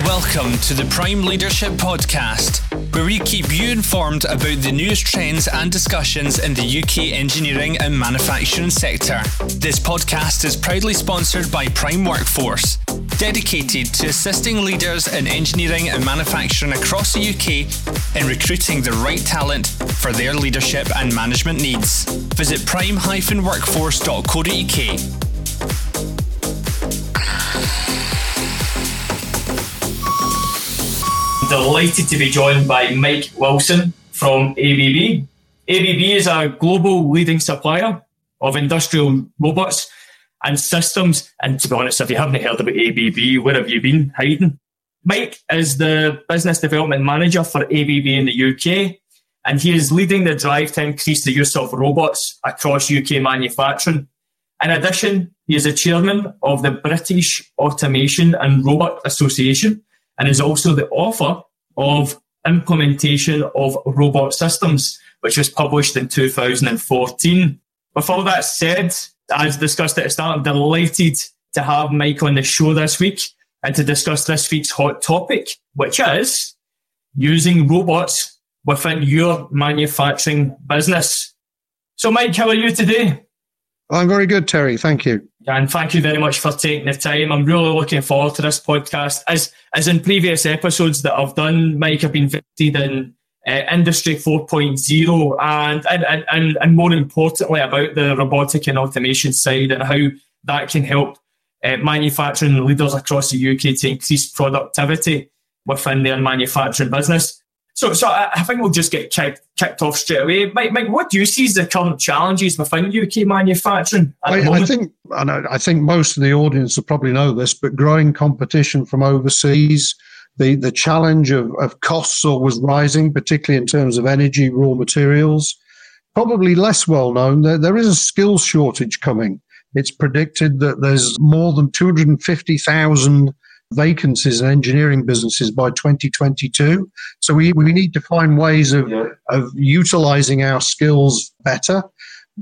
Welcome to the Prime Leadership Podcast, where we keep you informed about the newest trends and discussions in the UK engineering and manufacturing sector. This podcast is proudly sponsored by Prime Workforce, dedicated to assisting leaders in engineering and manufacturing across the UK in recruiting the right talent for their leadership and management needs. Visit prime-workforce.co.uk delighted to be joined by Mike Wilson from ABB. ABB is a global leading supplier of industrial robots and systems. And to be honest, if you haven't heard about ABB, where have you been hiding? Mike is the business development manager for ABB in the UK, and he is leading the drive to increase the use of robots across UK manufacturing. In addition, he is the chairman of the British Automation and Robot Association, and is also the author of Implementation of Robot Systems, which was published in 2014. With all that said, as discussed at the start, I'm delighted to have Mike on the show this week and to discuss this week's hot topic, which is using robots within your manufacturing business. So, Mike, how are you today? I'm very good, Terry. Thank you. And thank you very much for taking the time. I'm really looking forward to this podcast. As as in previous episodes that I've done, Mike, I've been visited in uh, Industry 4.0 and, and, and, and more importantly about the robotic and automation side and how that can help uh, manufacturing leaders across the UK to increase productivity within their manufacturing business. So, so I think we'll just get kicked, kicked off straight away. Mike, Mike, what do you see as the current challenges within UK manufacturing? I, I, think, and I think most of the audience will probably know this, but growing competition from overseas, the, the challenge of, of costs always rising, particularly in terms of energy, raw materials. Probably less well known, there, there is a skills shortage coming. It's predicted that there's more than 250,000 vacancies in engineering businesses by 2022. So we, we need to find ways of, yeah. of utilizing our skills better.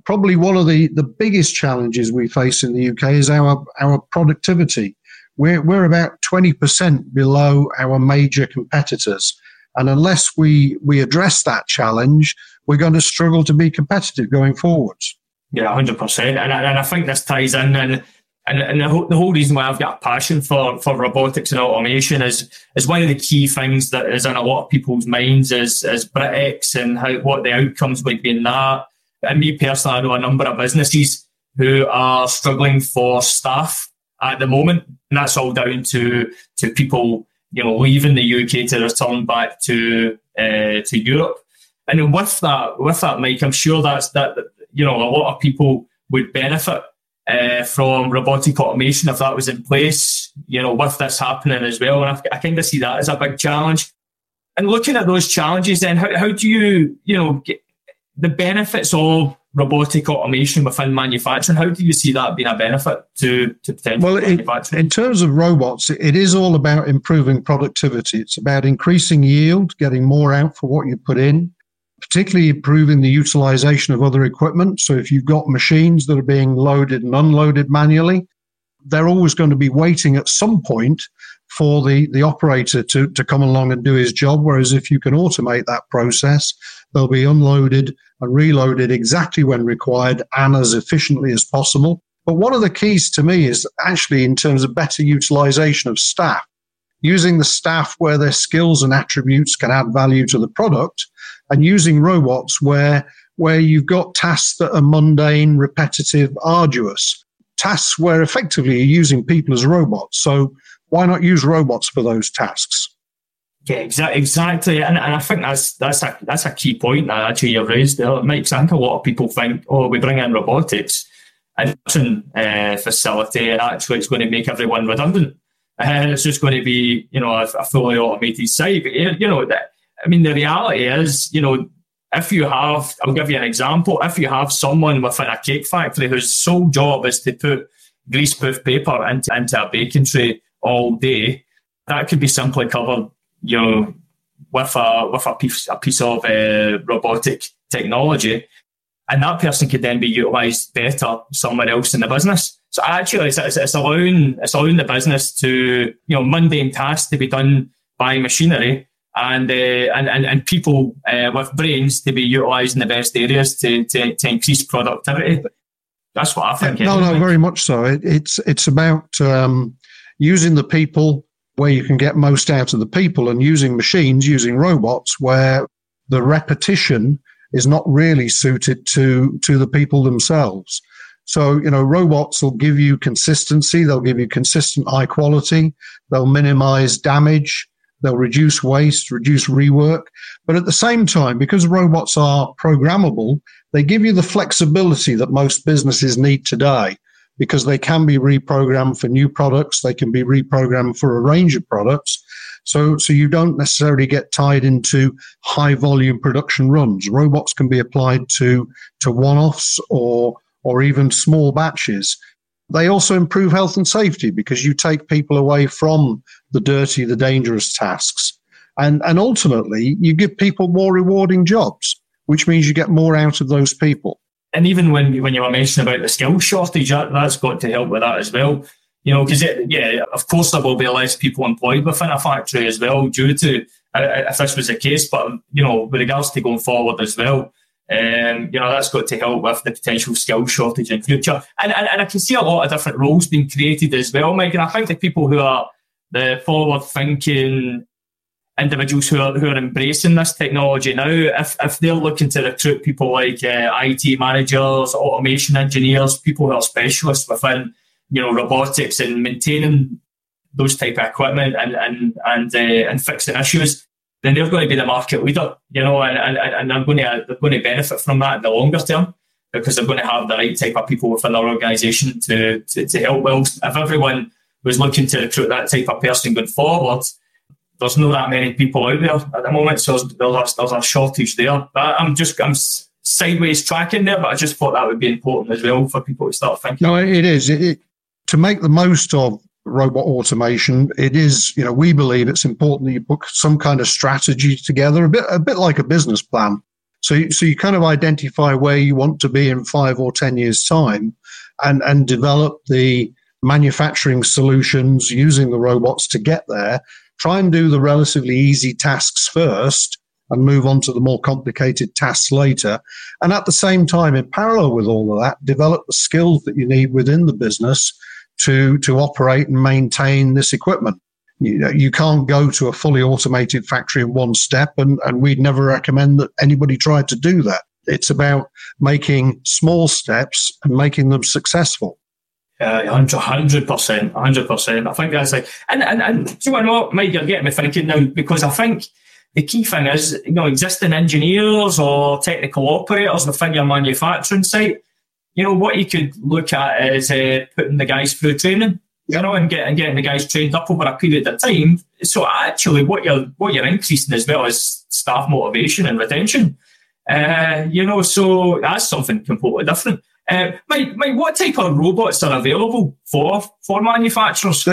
Probably one of the, the biggest challenges we face in the UK is our, our productivity. We're, we're about 20% below our major competitors. And unless we, we address that challenge, we're going to struggle to be competitive going forwards. Yeah, 100%. And, and I think this ties in and and, and the, whole, the whole reason why I've got a passion for, for robotics and automation is is one of the key things that is in a lot of people's minds is is Brexit and how what the outcomes would be in that. And me personally, I know a number of businesses who are struggling for staff at the moment, and that's all down to to people you know leaving the UK to return back to uh, to Europe. And with that, with that, Mike, I'm sure that's that you know a lot of people would benefit uh, from robotic automation if that was in place, you know, with this happening as well. And I, I kind of see that as a big challenge. And looking at those challenges, then how, how do you, you know, get the benefits of robotic automation within manufacturing? How do you see that being a benefit to, to potential well, manufacturing? in terms of robots, it is all about improving productivity. It's about increasing yield, getting more out for what you put in particularly improving the utilization of other equipment. So if you've got machines that are being loaded and unloaded manually, they're always going to be waiting at some point for the, the operator to, to come along and do his job. Whereas if you can automate that process, they'll be unloaded and reloaded exactly when required and as efficiently as possible. But one of the keys to me is actually in terms of better utilization of staff, using the staff where their skills and attributes can add value to the product and using robots where where you've got tasks that are mundane, repetitive, arduous, tasks where effectively you're using people as robots. So why not use robots for those tasks? Yeah, exactly, exactly, and, and I think that's that's a that's a key point that actually you've raised there, Mike. I think a lot of people think, oh, we bring in robotics, and uh, facility, and actually it's going to make everyone redundant, and it's just going to be you know a, a fully automated site. But, you know that I mean, the reality is, you know, if you have, I'll give you an example. If you have someone within a cake factory whose sole job is to put greaseproof paper into, into a baking tray all day, that could be simply covered, you know, with a with a piece a piece of uh, robotic technology, and that person could then be utilised better somewhere else in the business. So actually, it's, it's, it's, allowing it's allowing the business to you know mundane tasks to be done by machinery and uh, and, and and people uh, with brains to be utilised in the best areas to, to, to increase productivity. That's what I think. No, no, very much so. It, it's it's about um, using the people where you can get most out of the people, and using machines, using robots where the repetition is not really suited to to the people themselves. So, you know, robots will give you consistency. They'll give you consistent high quality. They'll minimize damage. They'll reduce waste, reduce rework. But at the same time, because robots are programmable, they give you the flexibility that most businesses need today because they can be reprogrammed for new products. They can be reprogrammed for a range of products. So, so you don't necessarily get tied into high volume production runs. Robots can be applied to, to one-offs or, or even small batches. They also improve health and safety because you take people away from the dirty, the dangerous tasks. And, and ultimately, you give people more rewarding jobs, which means you get more out of those people. And even when, when you were mentioning about the skill shortage, that, that's got to help with that as well. You know, because yeah, of course there will be less people employed within a factory as well due to uh, if this was the case. But you know, with regards to going forward as well, um, you know, that's got to help with the potential skill shortage in future. And, and, and I can see a lot of different roles being created as well, Mike. And I think the people who are the forward thinking individuals who are, who are embracing this technology now, if, if they're looking to recruit people like uh, IT managers, automation engineers, people who are specialists within, you know, robotics and maintaining those type of equipment and and and uh, and fixing issues, then they're going to be the market leader, you know, and, and, and they're going to they're going to benefit from that in the longer term because they're going to have the right type of people within their organisation to, to to help. Well, if everyone was looking to recruit that type of person going forward, there's not that many people out there at the moment, so there's, there's, a, shortage there. But I'm just I'm sideways tracking there, but I just thought that would be important as well for people to start thinking. No, it is. It, it, to make the most of robot automation, it is, you know, we believe it's important that you put some kind of strategy together, a bit, a bit like a business plan. So, so you kind of identify where you want to be in five or 10 years time and, and develop the manufacturing solutions using the robots to get there. Try and do the relatively easy tasks first and move on to the more complicated tasks later. And at the same time, in parallel with all of that, develop the skills that you need within the business to, to operate and maintain this equipment. You, know, you can't go to a fully automated factory in one step, and, and we'd never recommend that anybody try to do that. It's about making small steps and making them successful. Uh, hundred percent, hundred percent. I think that's like, and and and do you know what, Mike? You're getting me thinking now because I think the key thing is, you know, existing engineers or technical operators within your manufacturing site you know, what you could look at is uh, putting the guys through training, you know, and, get, and getting the guys trained up over a period of time. So actually, what you're what you're increasing as well is staff motivation and retention. Uh, you know, so that's something completely different. Uh, Mike, Mike, what type of robots are available for for manufacturers?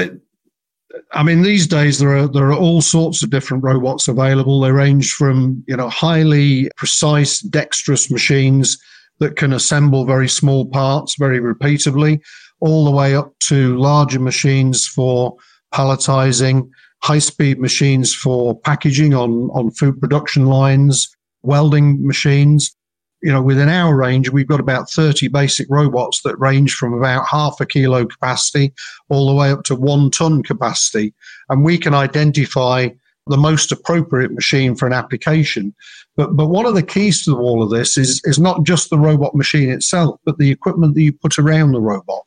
I mean, these days there are there are all sorts of different robots available. They range from you know highly precise, dexterous machines that can assemble very small parts very repeatably, all the way up to larger machines for palletizing, high speed machines for packaging on, on food production lines, welding machines. You know, within our range, we've got about 30 basic robots that range from about half a kilo capacity all the way up to one ton capacity. And we can identify the most appropriate machine for an application. But but one of the keys to all of this is is not just the robot machine itself, but the equipment that you put around the robot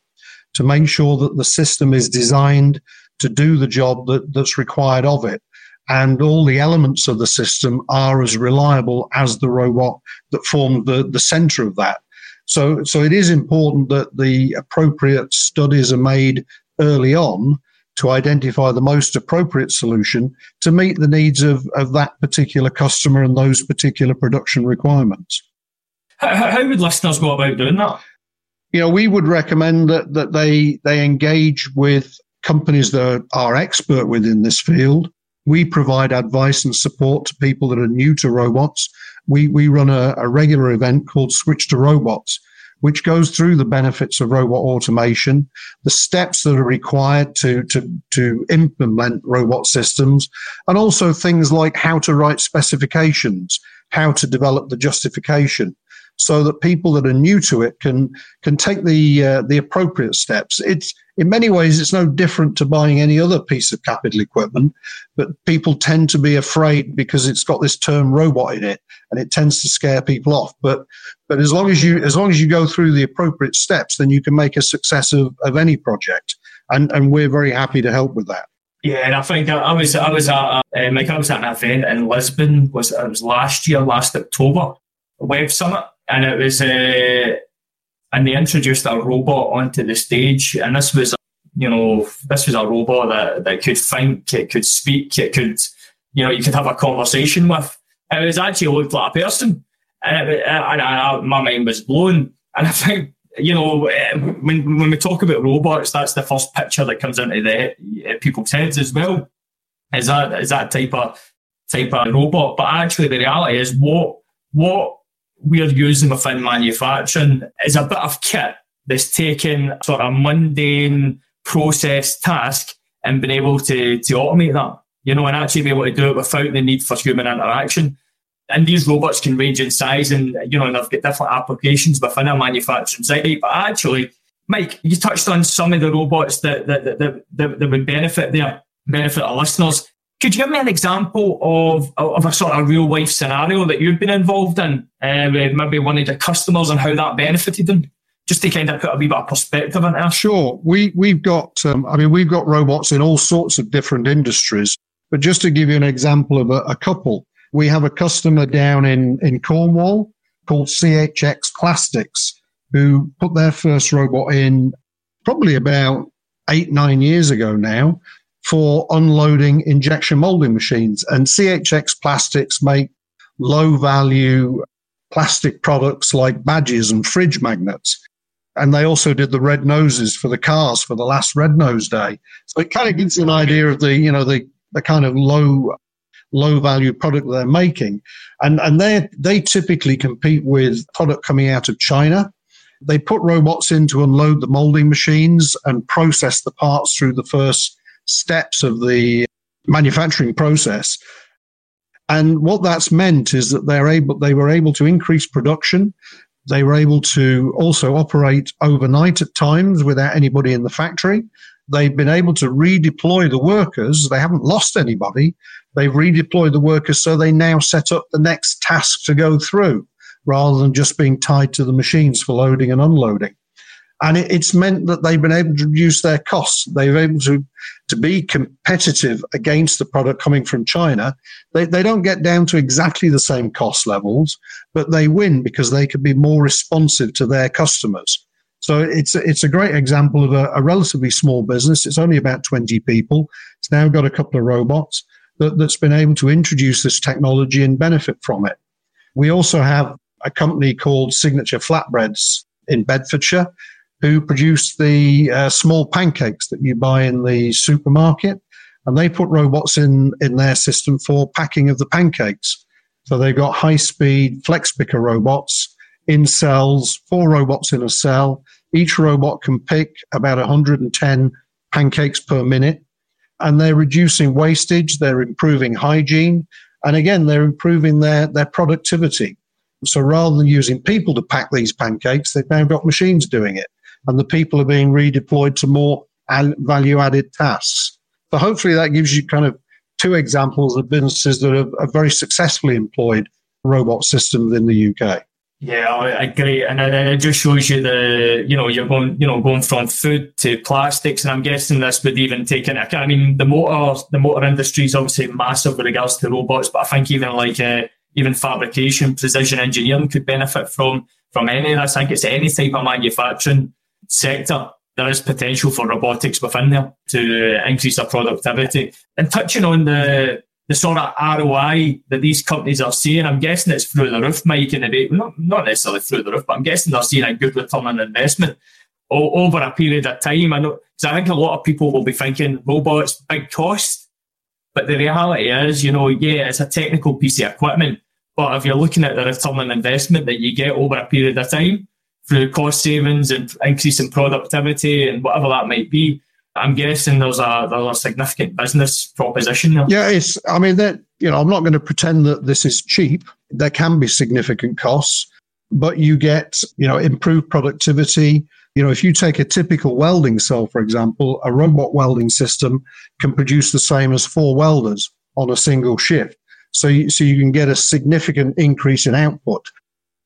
to make sure that the system is designed to do the job that, that's required of it. And all the elements of the system are as reliable as the robot that formed the, the center of that. So, so it is important that the appropriate studies are made early on to identify the most appropriate solution to meet the needs of, of that particular customer and those particular production requirements. How, how would listeners go about doing that? You know, we would recommend that, that they, they engage with companies that are expert within this field. We provide advice and support to people that are new to robots. We, we run a, a regular event called Switch to Robots, which goes through the benefits of robot automation, the steps that are required to, to, to implement robot systems, and also things like how to write specifications, how to develop the justification so that people that are new to it can can take the uh, the appropriate steps. It's in many ways it's no different to buying any other piece of capital equipment, but people tend to be afraid because it's got this term robot in it, and it tends to scare people off. But but as long as you as long as you go through the appropriate steps, then you can make a success of, of any project, and and we're very happy to help with that. Yeah, and I think I, was I was at uh, Mike, I was at an event in Lisbon was it was last year, last October, Web Summit, and it was uh, and they introduced a robot onto the stage, and this was you know this was a robot that, that could think, it could speak, it could you know you could have a conversation with. It was actually looked like a person, and, it, and I, my mind was blown. And I think you know when when we talk about robots, that's the first picture that comes into the people's heads as well. Is that is that type of type of robot? But actually, the reality is what what we're using within manufacturing is a bit of kit that's taken sort of mundane process task and been able to, to automate that, you know, and actually be able to do it without the need for human interaction. And these robots can range in size and, you know, and they've got different applications within a manufacturing site. But actually, Mike, you touched on some of the robots that, that, that, that, that would benefit there, benefit our listeners. Could you give me an example of, of a sort of real life scenario that you've been involved in, uh, with maybe one of the customers and how that benefited them? Just to kind of put a wee bit of perspective in there. Sure. We, we've got, um, I mean, we've got robots in all sorts of different industries. But just to give you an example of a, a couple, we have a customer down in, in Cornwall called CHX Plastics who put their first robot in probably about eight, nine years ago now for unloading injection molding machines. And CHX Plastics make low value plastic products like badges and fridge magnets. And they also did the red noses for the cars for the last red nose day. So it kind of gives you an idea of the, you know, the, the kind of low low value product they're making. And and they they typically compete with product coming out of China. They put robots in to unload the molding machines and process the parts through the first steps of the manufacturing process. And what that's meant is that they're able, they were able to increase production. They were able to also operate overnight at times without anybody in the factory. They've been able to redeploy the workers. They haven't lost anybody. They've redeployed the workers so they now set up the next task to go through rather than just being tied to the machines for loading and unloading and it, it's meant that they've been able to reduce their costs. They've been able to to be competitive against the product coming from China. They they don't get down to exactly the same cost levels, but they win because they can be more responsive to their customers. So it's it's a great example of a, a relatively small business. It's only about twenty people. It's now got a couple of robots that, that's been able to introduce this technology and benefit from it. We also have a company called Signature Flatbreads in Bedfordshire, who produce the uh, small pancakes that you buy in the supermarket. And they put robots in, in their system for packing of the pancakes. So they've got high speed flex picker robots in cells, four robots in a cell. Each robot can pick about 110 pancakes per minute. And they're reducing wastage, they're improving hygiene, and again, they're improving their, their productivity. So rather than using people to pack these pancakes, they've now got machines doing it and the people are being redeployed to more value added tasks. So hopefully that gives you kind of two examples of businesses that have, have very successfully employed robot systems in the UK. Yeah, I agree, and it just shows you the you know you're going you know going from food to plastics, and I'm guessing this would even take in. I mean, the motor the motor industry is obviously massive with regards to robots, but I think even like uh, even fabrication, precision engineering could benefit from from any of this. I think it's any type of manufacturing sector, there is potential for robotics within there to increase our productivity. And touching on the the sort of ROI that these companies are seeing, I'm guessing it's through the roof, Mike, and the not, not necessarily through the roof, but I'm guessing they're seeing a good return on investment over a period of time. I know, because I think a lot of people will be thinking robots, big cost. But the reality is, you know, yeah, it's a technical piece of equipment. But if you're looking at the return on investment that you get over a period of time, through cost savings and increasing productivity and whatever that might be. I'm guessing there's a there's a significant business proposition there. Yeah, it's. I mean, that you know, I'm not going to pretend that this is cheap. There can be significant costs, but you get you know improved productivity. You know, if you take a typical welding cell, for example, a robot welding system can produce the same as four welders on a single shift. So, you, so you can get a significant increase in output.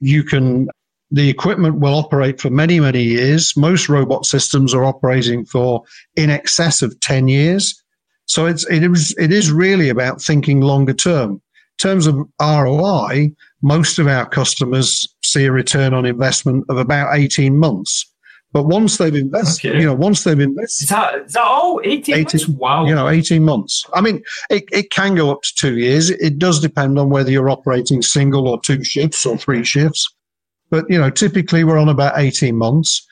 You can the equipment will operate for many, many years. Most robot systems are operating for in excess of 10 years. So it's, it is, it is really about thinking longer term. In terms of ROI, most of our customers see a return on investment of about 18 months. But once they've invested, okay. you know, once they've invested, is that, is that all 18, 18 months? Wow. You know, 18 months. I mean, it, it can go up to two years. It does depend on whether you're operating single or two shifts or three shifts. But, you know, typically we're on about 18 months.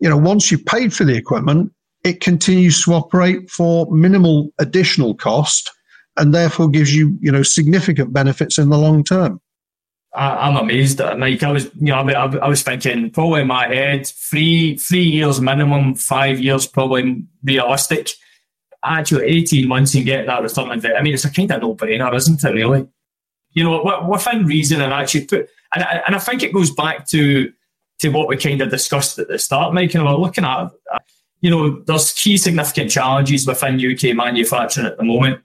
You know, once you've paid for the equipment, it continues to operate for minimal additional cost and therefore gives you, you know, significant benefits in the long term. I, am amazed at Mike. I was, you know, I, I, was thinking probably in my head three three years minimum, five years probably realistic. Actually, eighteen months and get that return on. I mean, it's a kind of no brainer, isn't it? Really, you know, what within reason and actually put and I, and I think it goes back to to what we kind of discussed at the start, Mike. And we're looking at, you know, there's key significant challenges within UK manufacturing at the moment.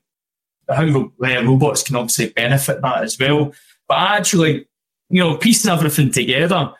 How uh, robots can obviously benefit that as well. But actually, you know, piecing everything together,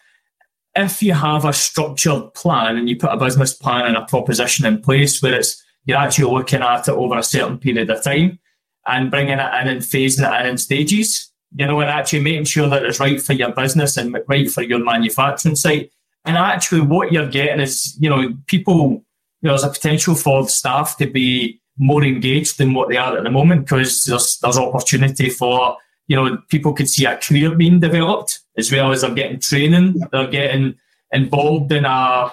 if you have a structured plan and you put a business plan and a proposition in place where it's you're actually looking at it over a certain period of time and bringing it in and phasing it in in stages, you know, and actually making sure that it's right for your business and right for your manufacturing site. And actually, what you're getting is, you know, people, you know, there's a potential for staff to be more engaged than what they are at the moment because there's there's opportunity for, you know, people can see a career being developed as well as they're getting training, they're getting involved in a,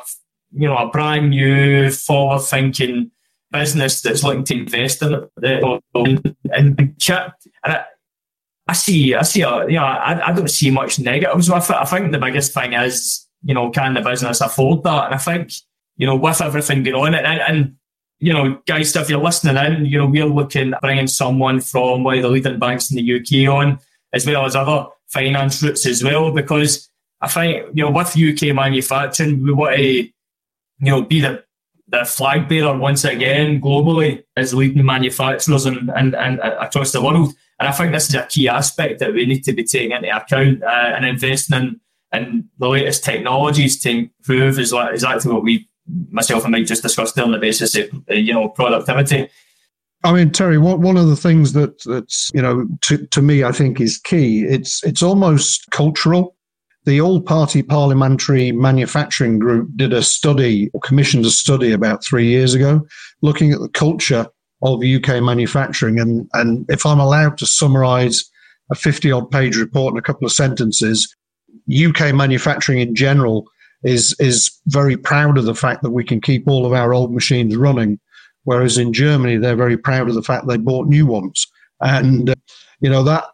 you know, a brand new, forward thinking business that's looking to invest in it, uh, in, in kit. And I, I see, I see, a, you know, I, I don't see much negatives with it. I think the biggest thing is, you know, can the business afford that? And I think, you know, with everything going on, and, and you know, guys, if you're listening in, you know, we're looking at bringing someone from one of the leading banks in the UK on, as well as other finance routes as well, because I think, you know, with UK manufacturing, we want to, you know, be the, the flag bearer once again globally as leading manufacturers and, and, and across the world. And I think this is a key aspect that we need to be taking into account uh, and investing in, in the latest technologies to improve is exactly what we, myself and Mike, just discussed on the basis of uh, you know productivity. I mean, Terry, one one of the things that that's you know to, to me I think is key. It's it's almost cultural. The All Party Parliamentary Manufacturing Group did a study or commissioned a study about three years ago, looking at the culture of UK manufacturing. And, and if I'm allowed to summarize a 50 odd page report in a couple of sentences, UK manufacturing in general is, is very proud of the fact that we can keep all of our old machines running. Whereas in Germany, they're very proud of the fact they bought new ones. And, uh, you know, that,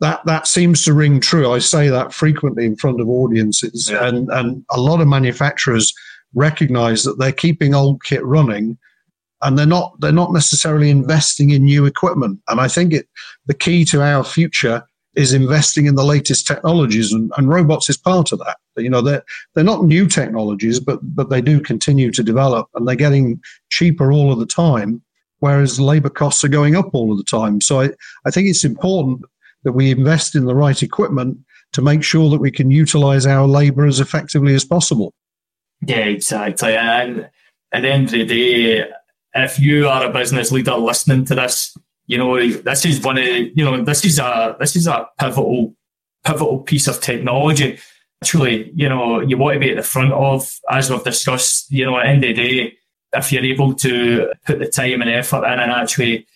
that, that seems to ring true. I say that frequently in front of audiences yeah. and, and a lot of manufacturers recognize that they're keeping old kit running and they're not they're not necessarily investing in new equipment. And I think it the key to our future is investing in the latest technologies, and, and robots is part of that. You know, they're they're not new technologies, but but they do continue to develop, and they're getting cheaper all of the time, whereas labour costs are going up all of the time. So I, I think it's important that we invest in the right equipment to make sure that we can utilise our labour as effectively as possible. Yeah, exactly. And at the end of the day, if you are a business leader listening to this, you know this is one of you know this is a this is a pivotal pivotal piece of technology. Actually, you know you want to be at the front of, as we've discussed. You know, at the end of the day, if you're able to put the time and effort in and actually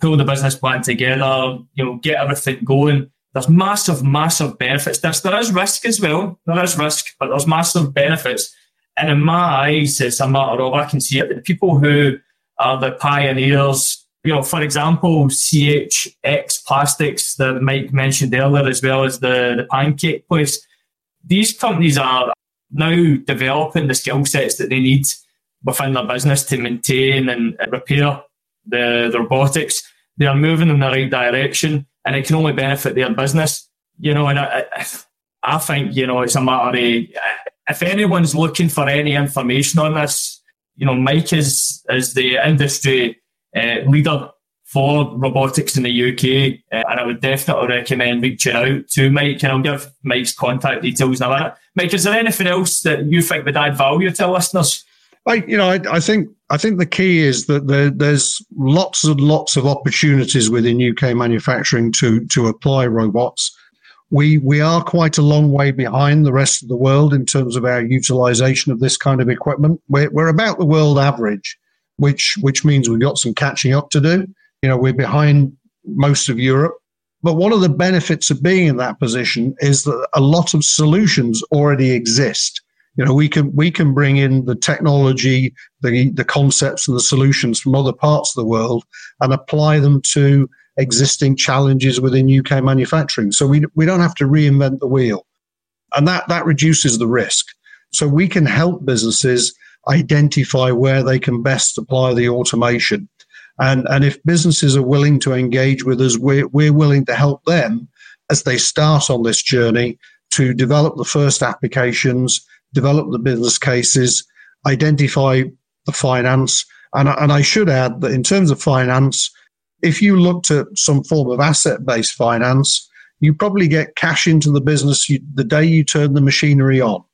pull the business plan together, you know, get everything going. There's massive, massive benefits. There's, there is risk as well. There is risk, but there's massive benefits. And in my eyes, it's a matter of I can see it. The people who are the pioneers. You know, for example, CHX Plastics that Mike mentioned earlier, as well as the, the pancake place. These companies are now developing the skill sets that they need within their business to maintain and repair the, the robotics. They are moving in the right direction and it can only benefit their business. You know, and I, I think, you know, it's a matter of if anyone's looking for any information on this, you know, Mike is, is the industry uh, leader for robotics in the UK, uh, and I would definitely recommend reaching out to Mike. And I'll give Mike's contact details in a minute. Mike, is there anything else that you think would add value to listeners? I, you know, I, I, think I think the key is that there, there's lots and lots of opportunities within UK manufacturing to to apply robots. We we are quite a long way behind the rest of the world in terms of our utilization of this kind of equipment. We're, we're about the world average, which which means we've got some catching up to do. You know, we're behind most of Europe. But one of the benefits of being in that position is that a lot of solutions already exist you know we can we can bring in the technology the the concepts and the solutions from other parts of the world and apply them to existing challenges within UK manufacturing. So we we don't have to reinvent the wheel. And that that reduces the risk. So we can help businesses identify where they can best apply the automation. And and if businesses are willing to engage with us we're, we're willing to help them as they start on this journey to develop the first applications develop the business cases, identify the finance. And, and I should add that in terms of finance, if you looked at some form of asset based finance, you probably get cash into the business you, the day you turn the machinery on.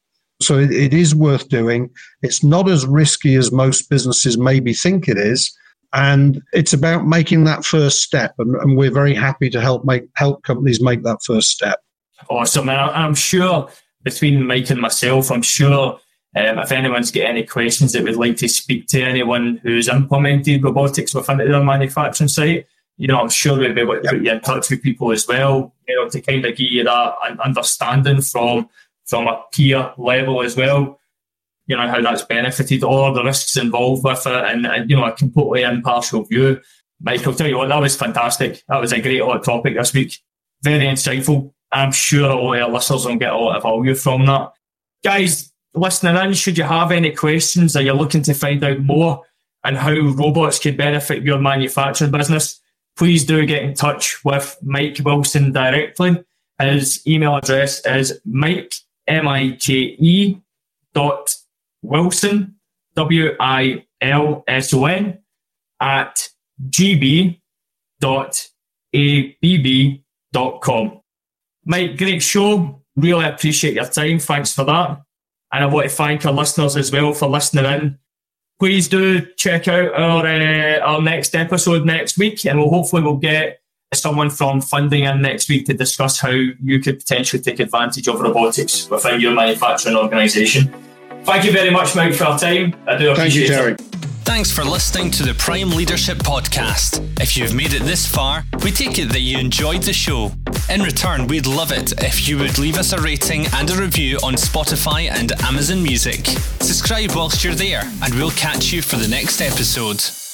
So it, it is worth doing. It's not as risky as most businesses maybe think it is. And it's about making that first step. And, and we're very happy to help make help companies make that first step. Awesome. And I'm sure between Mike and myself, I'm sure um, if anyone's got any questions that would like to speak to anyone who's implemented robotics within their manufacturing site, you know, I'm sure we'll be able to put you in touch with people as well, you know, to kind of give you that understanding from from a peer level as well, you know, how that's benefited or the risks involved with it and, and you know, a completely impartial view. I'll tell you what, that was fantastic. That was a great hot topic this week. Very insightful. I'm sure all our listeners will get a lot of value from that. Guys, listening in, should you have any questions or you're looking to find out more and how robots could benefit your manufacturing business, please do get in touch with Mike Wilson directly. His email address is mike, M-I-K-E dot Wilson, W-I-L-S-O-N at gb dot abb dot com. Mike, great show. Really appreciate your time. Thanks for that. And I want to thank our listeners as well for listening in. Please do check out our uh, our next episode next week, and we'll hopefully we'll get someone from funding in next week to discuss how you could potentially take advantage of robotics within your manufacturing organisation. Thank you very much, Mike, for our time. I do appreciate Thank you, Terry. it. Thanks for listening to the Prime Leadership Podcast. If you've made it this far, we take it that you enjoyed the show. In return, we'd love it if you would leave us a rating and a review on Spotify and Amazon Music. Subscribe whilst you're there, and we'll catch you for the next episode.